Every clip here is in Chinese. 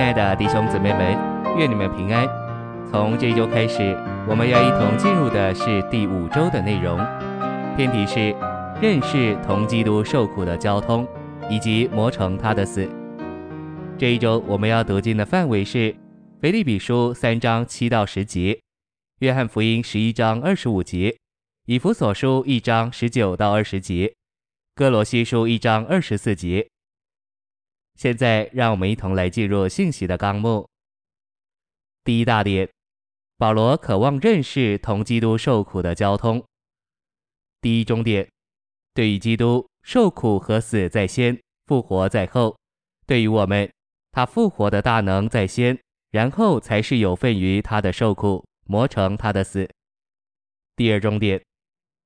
亲爱的弟兄姊妹们，愿你们平安。从这一周开始，我们要一同进入的是第五周的内容，篇题是认识同基督受苦的交通，以及磨成他的死。这一周我们要读经的范围是腓立比书三章七到十节，约翰福音十一章二十五节，以弗所书一章十九到二十节，哥罗西书一章二十四节。现在，让我们一同来进入信息的纲目。第一大点，保罗渴望认识同基督受苦的交通。第一终点，对于基督受苦和死在先，复活在后；对于我们，他复活的大能在先，然后才是有份于他的受苦，磨成他的死。第二终点，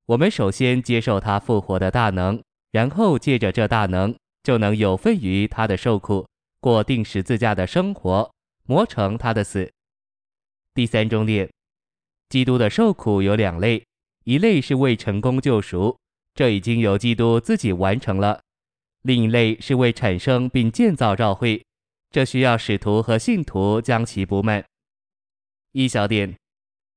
我们首先接受他复活的大能，然后借着这大能。就能有份于他的受苦，过定十字架的生活，磨成他的死。第三中点，基督的受苦有两类，一类是为成功救赎，这已经由基督自己完成了；另一类是为产生并建造教会，这需要使徒和信徒将其补满。一小点，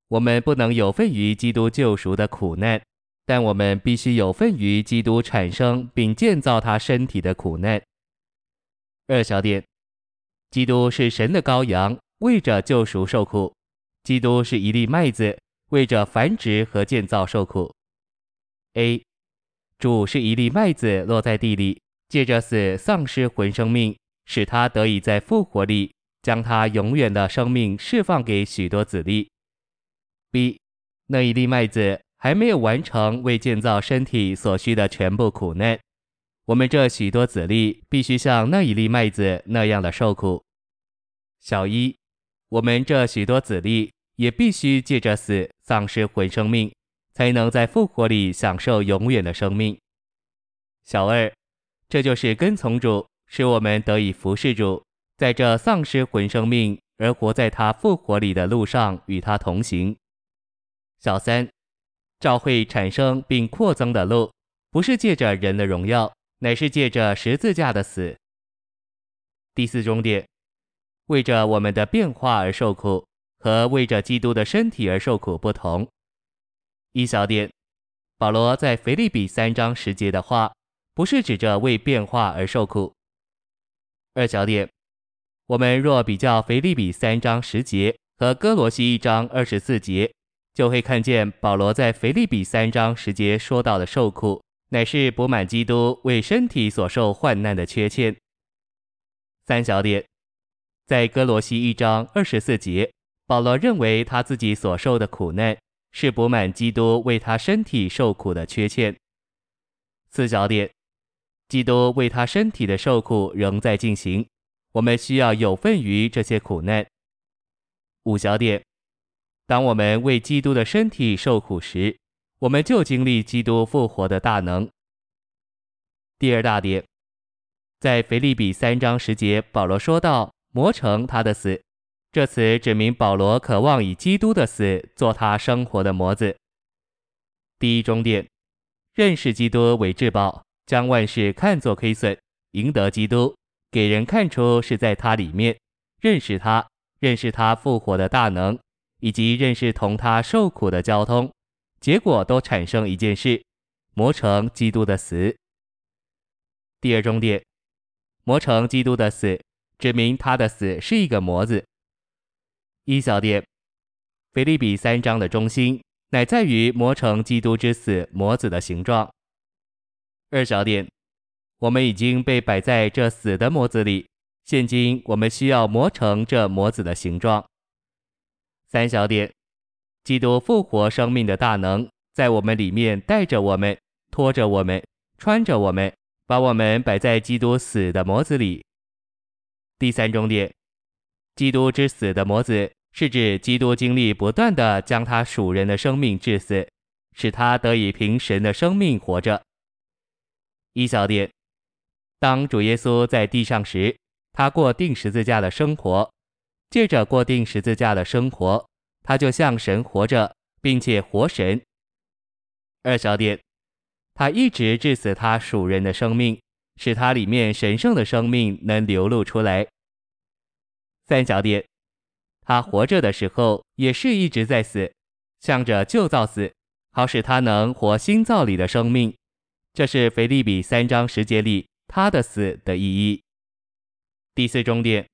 我们不能有份于基督救赎的苦难。但我们必须有份于基督产生并建造他身体的苦难。二小点，基督是神的羔羊，为着救赎受苦；基督是一粒麦子，为着繁殖和建造受苦。A，主是一粒麦子落在地里，借着死丧失魂生命，使他得以在复活里将他永远的生命释放给许多子粒。B，那一粒麦子。还没有完成为建造身体所需的全部苦难，我们这许多子粒必须像那一粒麦子那样的受苦。小一，我们这许多子粒也必须借着死丧失魂生命，才能在复活里享受永远的生命。小二，这就是跟从主，使我们得以服侍主，在这丧失魂生命而活在他复活里的路上与他同行。小三。照会产生并扩增的路，不是借着人的荣耀，乃是借着十字架的死。第四中点，为着我们的变化而受苦，和为着基督的身体而受苦不同。一小点，保罗在腓立比三章十节的话，不是指着为变化而受苦。二小点，我们若比较腓立比三章十节和歌罗西一章二十四节。就会看见保罗在腓立比三章十节说到的受苦，乃是补满基督为身体所受患难的缺欠。三小点，在哥罗西一章二十四节，保罗认为他自己所受的苦难是补满基督为他身体受苦的缺欠。四小点，基督为他身体的受苦仍在进行，我们需要有份于这些苦难。五小点。当我们为基督的身体受苦时，我们就经历基督复活的大能。第二大点，在腓立比三章十节，保罗说道：“磨成他的死。”这词指明保罗渴望以基督的死做他生活的模子。第一中点，认识基督为至宝，将万事看作亏损，赢得基督，给人看出是在他里面，认识他，认识他复活的大能。以及认识同他受苦的交通，结果都产生一件事：磨成基督的死。第二重点，磨成基督的死，指明他的死是一个模子。一小点，腓立比三章的中心乃在于磨成基督之死模子的形状。二小点，我们已经被摆在这死的模子里，现今我们需要磨成这模子的形状。三小点，基督复活生命的大能在我们里面带着我们，拖着我们，穿着我们，把我们摆在基督死的模子里。第三中点，基督之死的模子是指基督经历不断地将他属人的生命致死，使他得以凭神的生命活着。一小点，当主耶稣在地上时，他过钉十字架的生活。借着过钉十字架的生活，他就像神活着，并且活神。二小点，他一直致死他属人的生命，使他里面神圣的生命能流露出来。三小点，他活着的时候也是一直在死，向着旧造死，好使他能活新造里的生命。这是腓利比三章十节里他的死的意义。第四终点，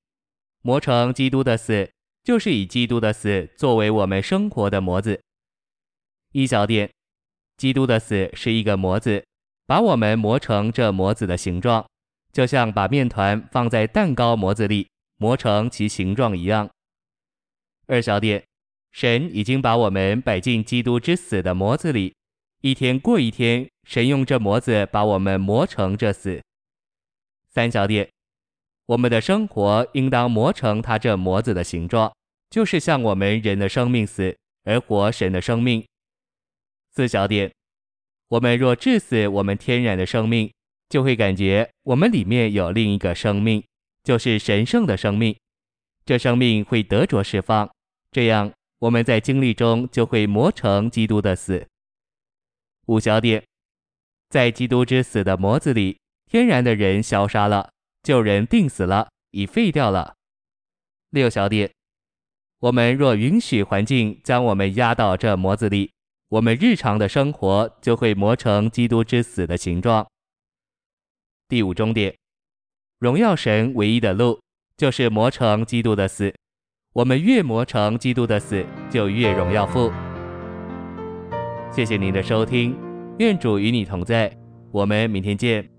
磨成基督的死，就是以基督的死作为我们生活的模子。一小点，基督的死是一个模子，把我们磨成这模子的形状，就像把面团放在蛋糕模子里磨成其形状一样。二小点，神已经把我们摆进基督之死的模子里，一天过一天，神用这模子把我们磨成这死。三小点。我们的生活应当磨成他这模子的形状，就是像我们人的生命死而活神的生命。四小点，我们若致死我们天然的生命，就会感觉我们里面有另一个生命，就是神圣的生命。这生命会得着释放，这样我们在经历中就会磨成基督的死。五小点，在基督之死的模子里，天然的人消杀了。旧人定死了，已废掉了。六小点，我们若允许环境将我们压到这模子里，我们日常的生活就会磨成基督之死的形状。第五终点，荣耀神唯一的路就是磨成基督的死。我们越磨成基督的死，就越荣耀父。谢谢您的收听，愿主与你同在，我们明天见。